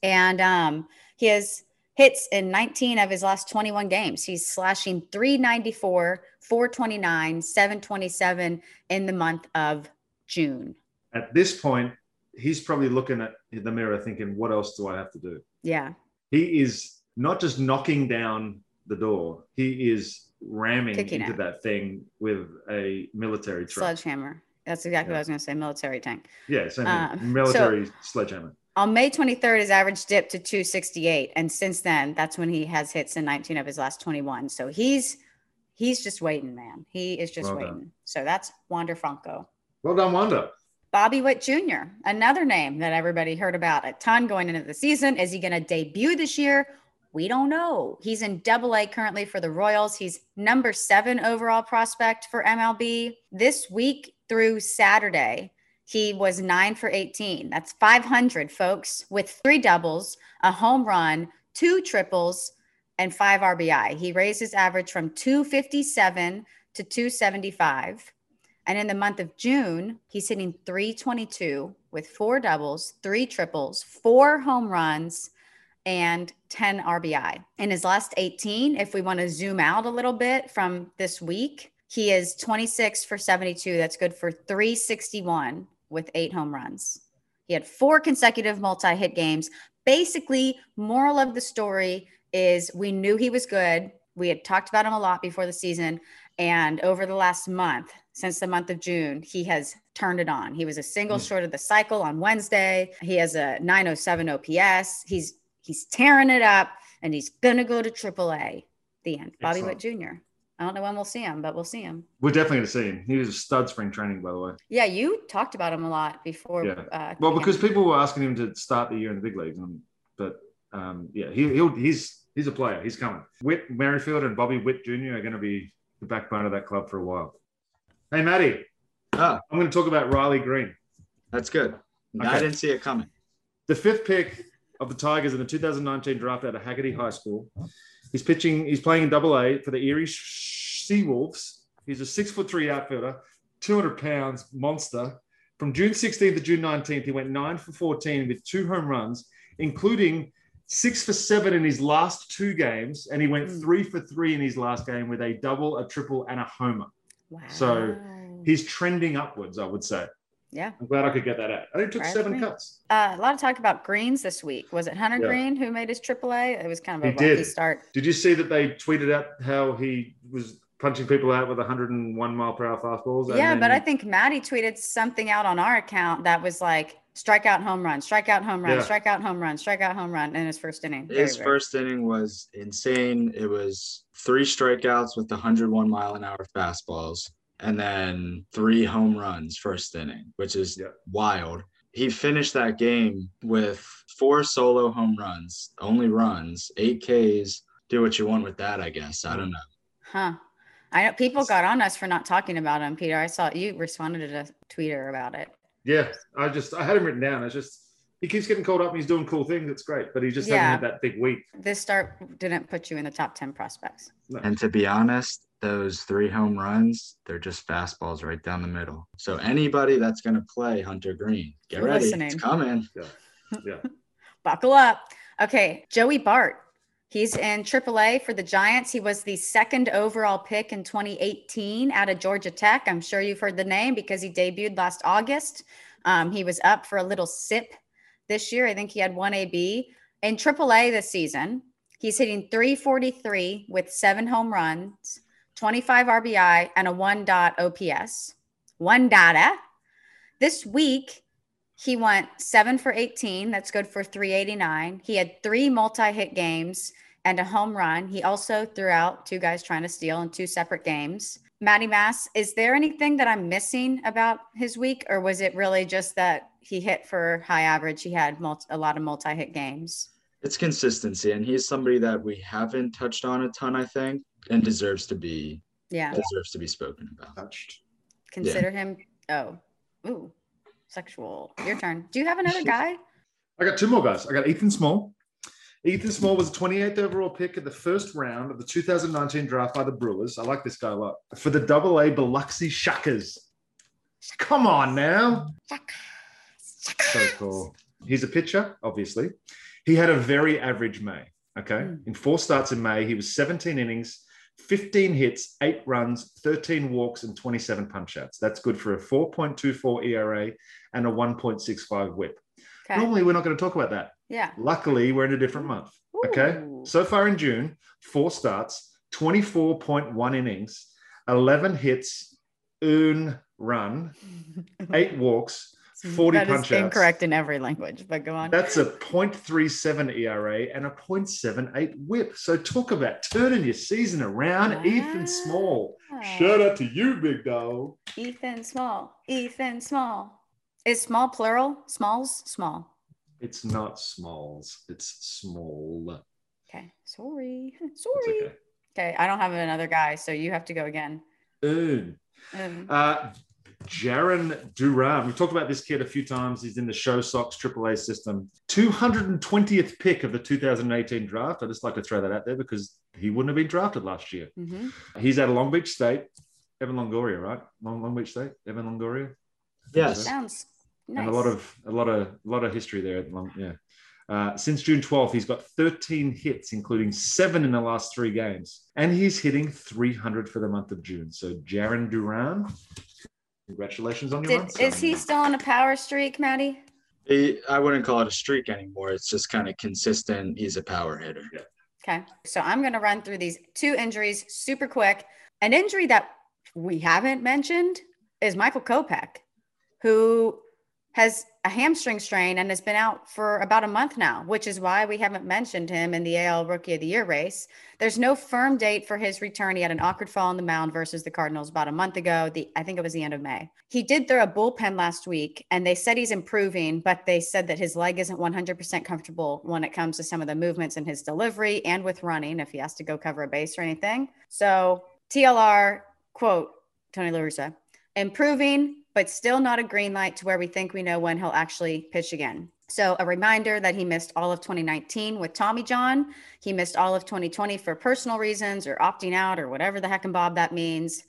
Speaker 1: And um, he has hits in 19 of his last 21 games. He's slashing 394, 429, 727 in the month of June.
Speaker 2: At this point, he's probably looking at the mirror thinking, what else do I have to do?
Speaker 1: Yeah.
Speaker 2: He is not just knocking down the door, he is ramming
Speaker 1: Kicking
Speaker 2: into
Speaker 1: it.
Speaker 2: that thing with a military truck.
Speaker 1: Sledgehammer. That's exactly what I was going to say. Military tank.
Speaker 2: Yeah, same
Speaker 1: Um.
Speaker 2: Military sledgehammer.
Speaker 1: On May 23rd, his average dipped to 268. And since then, that's when he has hits in 19 of his last 21. So he's he's just waiting, man. He is just
Speaker 2: Well done.
Speaker 1: waiting. So that's Wander Franco.
Speaker 2: Well done, Wanda.
Speaker 1: Bobby Witt Jr., another name that everybody heard about a ton going into the season. Is he going to debut this year? We don't know. He's in double A currently for the Royals. He's number seven overall prospect for MLB. This week through Saturday, he was nine for 18. That's 500, folks, with three doubles, a home run, two triples, and five RBI. He raised his average from 257 to 275. And in the month of June, he's hitting 322 with four doubles, three triples, four home runs, and 10 RBI. In his last 18, if we want to zoom out a little bit from this week, he is 26 for 72. That's good for 361 with eight home runs. He had four consecutive multi hit games. Basically, moral of the story is we knew he was good. We had talked about him a lot before the season. And over the last month, since the month of June, he has turned it on. He was a single
Speaker 2: Mm.
Speaker 1: short of the cycle on Wednesday. He has a 907 OPS. He's he's tearing it up and he's gonna go to AAA. The end. Bobby
Speaker 2: Excellent.
Speaker 1: Witt Jr. I don't know when we'll see him, but we'll see him.
Speaker 2: We're definitely going to see him. He was a stud spring training, by the way.
Speaker 1: Yeah, you talked about him a lot before.
Speaker 2: Yeah.
Speaker 1: Uh,
Speaker 2: Well,
Speaker 1: him.
Speaker 2: because people were asking him to start the year in the big leagues, and, but um, yeah, he, he'll he's he's a player. He's coming. Whit Merrifield and Bobby Witt Jr. are going to be the backbone of that club for a while. Hey, Matty,
Speaker 3: Ah,
Speaker 2: I'm going to talk about Riley Greene,
Speaker 3: that's good. I
Speaker 2: Okay.
Speaker 3: didn't see it coming.
Speaker 2: the fifth pick of the Tigers in the 2019 draft out of Hagerty High School. He's pitching. He's playing in Double A for the Erie Seawolves. He's a six foot three outfielder, 200 pounds monster. From June 16th to June 19th, he went nine for 14 with two home runs, including six for seven in his last two games, and he went
Speaker 1: Mm.
Speaker 2: three for three in his last game with a double, a triple, and a homer.
Speaker 1: wow.
Speaker 2: so He's trending upwards, I would say.
Speaker 1: Yeah.
Speaker 2: I'm glad I could get that out. I only took
Speaker 1: Riley
Speaker 2: seven cuts.
Speaker 1: Uh, a lot of talk about greens this week. Was it Hunter
Speaker 2: Yeah.
Speaker 1: Greene who made his AAA? It was kind of a
Speaker 2: He
Speaker 1: rocky
Speaker 2: did.
Speaker 1: start.
Speaker 2: Did you see that they tweeted out how he was punching people out with 101 mile per hour fastballs?
Speaker 1: Yeah,
Speaker 2: then-
Speaker 1: but I think Maddie tweeted something out on our account that was like strikeout home run, strikeout home run,
Speaker 2: Yeah.
Speaker 1: strikeout home run, strikeout home run in his first inning. Very
Speaker 3: His
Speaker 1: rare.
Speaker 3: first inning was insane. It was three strikeouts with 101 mile an hour fastballs, and then three home runs first inning, which is
Speaker 2: Yeah.
Speaker 3: wild. He finished that game with four solo home runs, only runs, eight Ks. Do what you want with that, I guess. I don't know.
Speaker 1: Huh. I know people got on us for not talking about him, Peter. I saw you responded to a tweeter about it.
Speaker 2: yeah, I just I had him written down. I just he keeps getting called up and he's doing cool things. It's great, but he just
Speaker 1: Yeah.
Speaker 2: hasn't had that big week.
Speaker 1: This start didn't put you in the top 10 prospects.
Speaker 3: And to be honest, those three home runs, they're just fastballs right down the middle. So anybody that's going to play Hunter Greene, get
Speaker 1: You're
Speaker 3: ready.
Speaker 1: listening.
Speaker 3: It's coming.
Speaker 2: Yeah,
Speaker 1: Buckle up. Okay, Joey Bart. He's in AAA for the Giants. He was the second overall pick in 2018 out of Georgia Tech. I'm sure you've heard the name because he debuted last August. Um, he was up for a little sip this year. I think he had one AB. In AAA this season, he's hitting 343 with seven home runs, 25 RBI, and a one dot OPS. One data. This week, he went seven for 18. That's good for 389. He had three multi hit games and a home run. He also threw out two guys trying to steal in two separate games. Matty Mass, is there anything that I'm missing about his week, or was it really just that he hit for high average? He had multi, a lot of multi hit games.
Speaker 3: It's consistency, and he's somebody that we haven't touched on a ton, I think, and deserves to be
Speaker 1: Yeah.
Speaker 3: deserves to be spoken about.
Speaker 2: Touched.
Speaker 1: Consider him. Oh, ooh, sexual. Your turn. Do you have another guy?
Speaker 2: I got two more guys. I got Ethan Small. Ethan Small was a 28th overall pick in the first round of the 2019 draft by the Brewers. I like this guy a lot. For the double A Biloxi Shuckers. Come on now. So cool. He's a pitcher, obviously. He had a very average May. Okay.
Speaker 1: Hmm.
Speaker 2: In four starts in May, he was 17 innings, 15 hits, eight runs, 13 walks, and 27 punch outs. That's good for a 4.24 ERA and a 1.65 whip.
Speaker 1: Okay.
Speaker 2: Normally, we're not going to talk about that.
Speaker 1: Yeah.
Speaker 2: Luckily, we're in a different month. Okay. So far in June, four starts, 24.1 innings, 11 hits, un run, eight walks, 40
Speaker 1: That is
Speaker 2: punch outs.
Speaker 1: incorrect in every language, but go on.
Speaker 2: That's a 0.37 ERA and a 0.78 whip. So talk about turning your season around. Ethan Small. Shout out to you, big dog.
Speaker 1: Ethan Small. Ethan Small. Is small plural? Smalls? Small.
Speaker 2: It's not Smalls. It's small.
Speaker 1: Okay. Sorry. Sorry.
Speaker 2: okay.
Speaker 1: Okay. I don't have another guy, so you have to go again.
Speaker 2: Un.
Speaker 1: Um,
Speaker 2: Uh, Jarren Duran. We've talked about this kid a few times. He's in the Show Sox AAA system. 220th pick of the 2018 draft. I just like to throw that out there because he wouldn't have been drafted last year.
Speaker 1: mhm.
Speaker 2: He's out of Long Beach State. Evan Longoria, right? Long, Long Beach State. Evan Longoria.
Speaker 3: Yes.
Speaker 1: Sounds nice.
Speaker 2: And a lot of a lot of a lot of history there. At Long, yeah. Uh, since June 12th, he's got 13 hits, including seven in the last three games, and he's hitting 300 for the month of June. So, Jarren Duran, congratulations on your
Speaker 1: Did, is he still on a power streak, Maddie?
Speaker 3: He, I wouldn't call it a streak anymore. It's just kind of consistent. He's a power hitter.
Speaker 1: Okay. So I'm going to run through these two injuries super quick. An injury that we haven't mentioned is Michael Kopech, who has a hamstring strain and has been out for about a month now, which is why we haven't mentioned him in the AL Rookie of the Year race. There's no firm date for his return. He had an awkward fall on the mound versus the Cardinals about a month ago. The I think it was the end of May. He did throw a bullpen last week, and they said he's improving, but they said that his leg isn't 100% comfortable when it comes to some of the movements in his delivery and with running if he has to go cover a base or anything. So TLR quote Tony La Russa, improving, but still not a green light to where we think we know when he'll actually pitch again. So, a reminder that he missed all of 2019 with Tommy John. He missed all of 2020 for personal reasons or opting out or whatever the heck and Bob that means.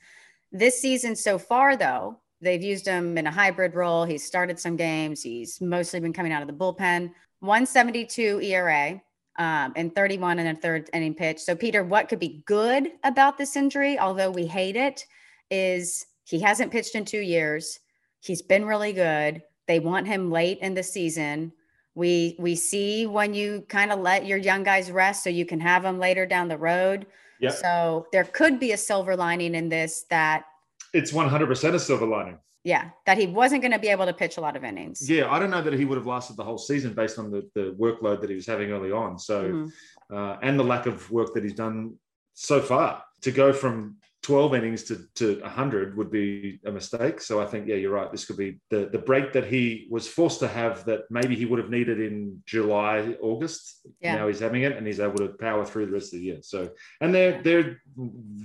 Speaker 1: This season so far, though, they've used him in a hybrid role. He's started some games. He's mostly been coming out of the bullpen. 172 ERA um, and 31 in a third inning pitch. So, Peter, what could be good about this injury, although we hate it, is he hasn't pitched in two years. He's been really good. They want him late in the season. We we see when you kind of let your young guys rest so you can have them later down the road.
Speaker 2: Yeah.
Speaker 1: So there could be a silver lining in this that
Speaker 2: It's 100% a silver lining.
Speaker 1: yeah, that he wasn't going to be able to pitch a lot of innings.
Speaker 2: Yeah, I don't know that he would have lasted the whole season based on the, the workload that he was having early on. So,
Speaker 1: Mhm.
Speaker 2: uh, and the lack of work that he's done so far. To go from 12 innings to, to 100 would be a mistake. So I think, yeah, you're right. This could be the, the break that he was forced to have that maybe he would have needed in July, August.
Speaker 1: Yeah.
Speaker 2: Now he's having it and he's able to power through the rest of the year. So, and they're, they're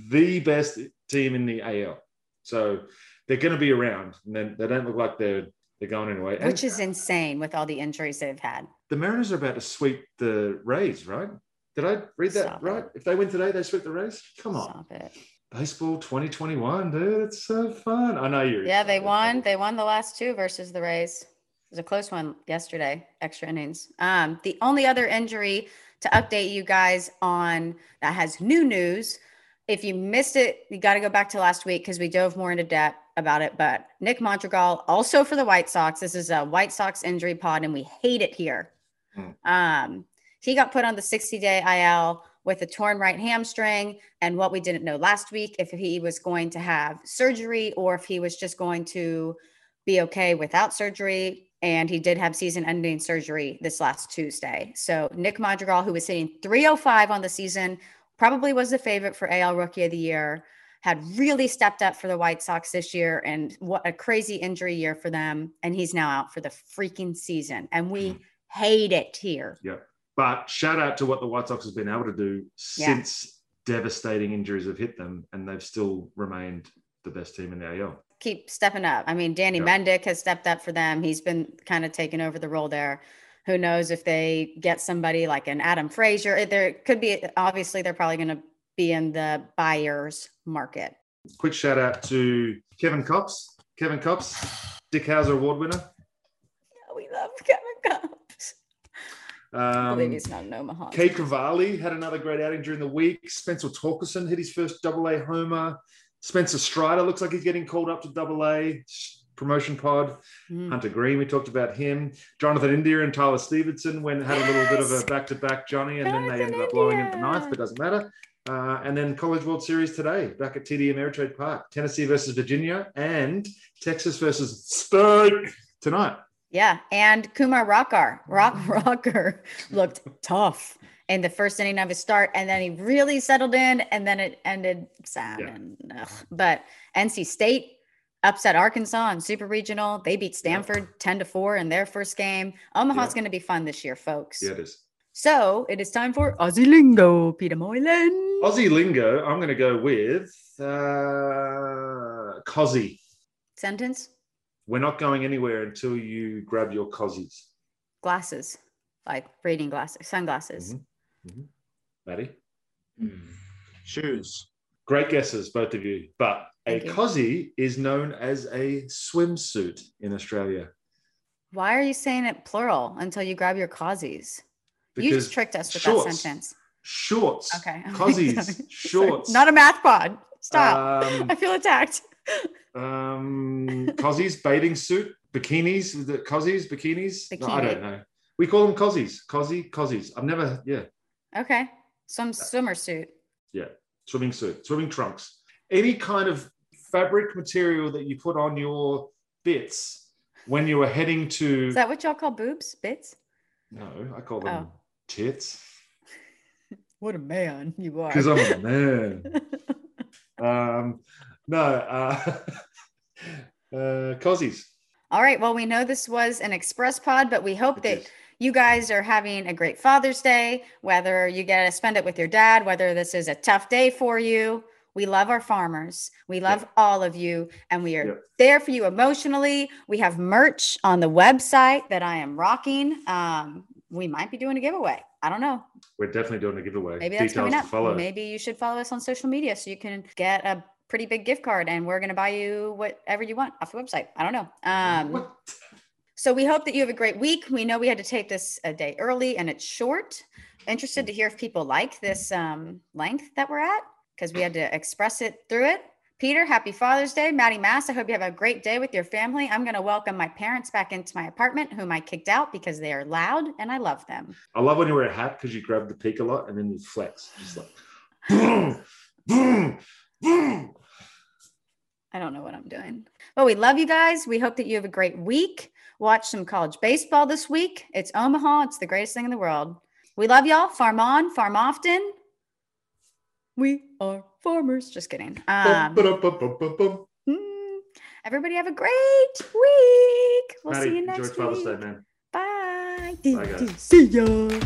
Speaker 2: the best team in the AL. So they're going to be around and then they don't look like they're, they're going anyway. And
Speaker 1: Which is insane with all the injuries they've had.
Speaker 2: the Mariners are about to sweep the Rays, right? Did I read that
Speaker 1: Stop
Speaker 2: right?
Speaker 1: it.
Speaker 2: If they win today, they sweep the Rays. Come on,
Speaker 1: Stop it.
Speaker 2: Baseball 2021, dude, it's so fun. I know you're.
Speaker 1: Yeah, they won. They won the last two versus the Rays. It was a close one yesterday, extra innings. Um, the only other injury to update you guys on that has new news. If you missed it, you got to go back to last week because we dove more into depth about it. But Nick Madrigal, also for the White Sox, this is a White Sox injury pod, and we hate it here.
Speaker 2: Hmm.
Speaker 1: Um, he got put on the 60 day IL with a torn right hamstring. And what we didn't know last week, if he was going to have surgery or if he was just going to be okay without surgery. And he did have season ending surgery this last Tuesday. So Nick Madrigal, who was hitting 305 on the season, probably was the favorite for AL Rookie of the Year. had really stepped up for the White Sox this year, and what a crazy injury year for them. And he's now out for the freaking season, and we mm-hmm. hate it here.
Speaker 2: But shout out to what the White Sox has been able to do
Speaker 1: Yeah.
Speaker 2: since devastating injuries have hit them, and they've still remained the best team in the AL.
Speaker 1: Keep stepping up. I mean, Danny
Speaker 2: Yeah.
Speaker 1: Mendick has stepped up for them. He's been kind of taking over the role there. Who knows if they get somebody like an Adam Frazier? There could be. Obviously, they're probably going to be in the buyers market.
Speaker 2: Quick shout out to Kevin Kopps. Kevin Kopps, Dick Howser Award winner.
Speaker 1: We love Kevin Kopps. I believe
Speaker 2: Um,
Speaker 1: he's not in Omaha.
Speaker 2: Cade Cavalli had another great outing during the week. Spencer Torkelson hit his first double A homer. Spencer Strider looks like he's getting called up to double A promotion pod.
Speaker 1: Mm.
Speaker 2: Hunter Greene, we talked about him. Jonathan India and Tyler Stephenson when had a little bit of a back to back Johnny, and then they
Speaker 1: Jonathan
Speaker 2: ended up blowing it the ninth, but doesn't matter. Uh, and then College World Series today, back at TD Ameritrade Park. Tennessee versus Virginia and Texas versus State tonight.
Speaker 1: Yeah, and Kumar Rocker, Rock Rocker looked tough in the first inning of his start, and then he really settled in, and then it ended sad.
Speaker 2: Yeah.
Speaker 1: And, ugh. But NC State upset Arkansas in Super Regional. They beat Stanford ten to four in their first game. Omaha's
Speaker 2: Yeah.
Speaker 1: going to be fun this year, folks.
Speaker 2: Yeah, it is.
Speaker 1: So it is time for Aussie Lingo, Peter Moylan.
Speaker 2: Aussie lingo, I'm going to go with uh, Cozzy.
Speaker 1: Sentence:
Speaker 2: We're not going anywhere until you grab your cozies.
Speaker 1: glasses, like reading glasses, sunglasses.
Speaker 2: Mhm. Maddie?
Speaker 3: Hmm. Shoes.
Speaker 2: Great guesses, both of you. But
Speaker 1: Thank
Speaker 2: a
Speaker 1: you.
Speaker 2: Cozzy is known as a swimsuit in Australia.
Speaker 1: Why are you saying it plural until you grab your causies? You just tricked us with that sentence.
Speaker 2: Shorts.
Speaker 1: Okay. Cozies.
Speaker 2: Shorts.
Speaker 1: Not a math pod. Stop.
Speaker 2: Um,
Speaker 1: I feel attacked.
Speaker 2: Um, cozies, bathing suit, bikinis, the cozies, bikinis. No, I don't know. We call them cozies, Cozzy, cozies. I've never, yeah,
Speaker 1: Okay. Some swimmer suit.
Speaker 2: yeah. Swimming suit, swimming trunks. Any kind of fabric material that you put on your bits when you are heading to.
Speaker 1: Is that what y'all call boobs? Bits?
Speaker 2: no, I call them
Speaker 1: Oh.
Speaker 2: tits
Speaker 1: What a man you are.
Speaker 2: because I'm a man. um, no, uh, uh, cozzies.
Speaker 1: All right. Well, we know this was an express pod, but we hope
Speaker 2: It
Speaker 1: that
Speaker 2: is.
Speaker 1: you guys are having a great Father's Day, whether you get to spend it with your dad, whether this is a tough day for you. We love our farmers. We love all of you, and we are
Speaker 2: Yep.
Speaker 1: there for you emotionally. We have merch on the website that I am rocking. Um, we might be doing a giveaway. I don't know.
Speaker 2: We're definitely doing a giveaway.
Speaker 1: Maybe that's
Speaker 2: Details
Speaker 1: coming up. Maybe you should follow us on social media so you can get a pretty big gift card, and we're going to buy you whatever you want off the website. I don't know. Um, so we hope that you have a great week. We know we had to take this a day early and it's short. Interested to hear if people like this um, length that we're at because we had to express it through it. Peter, happy Father's Day. Maddie Mass, I hope you have a great day with your family. I'm going to welcome my parents back into my apartment, whom I kicked out because they are loud and I love them.
Speaker 2: I love when you wear a hat because you grab the peak a lot and then you flex. Just like boom, boom, boom.
Speaker 1: I don't know what I'm doing. But we love you guys. We hope that you have a great week. Watch some college baseball this week. It's Omaha. It's the greatest thing in the world. We love y'all. Farm on, farm often. We are farmers. Just kidding. Um,
Speaker 2: Bum, ba-dum, bum, bum, bum.
Speaker 1: mm, everybody have a great week. We'll
Speaker 2: Maddie,
Speaker 1: see you next week.
Speaker 2: Day.
Speaker 1: Bye.
Speaker 2: Bye, guys.
Speaker 1: See ya.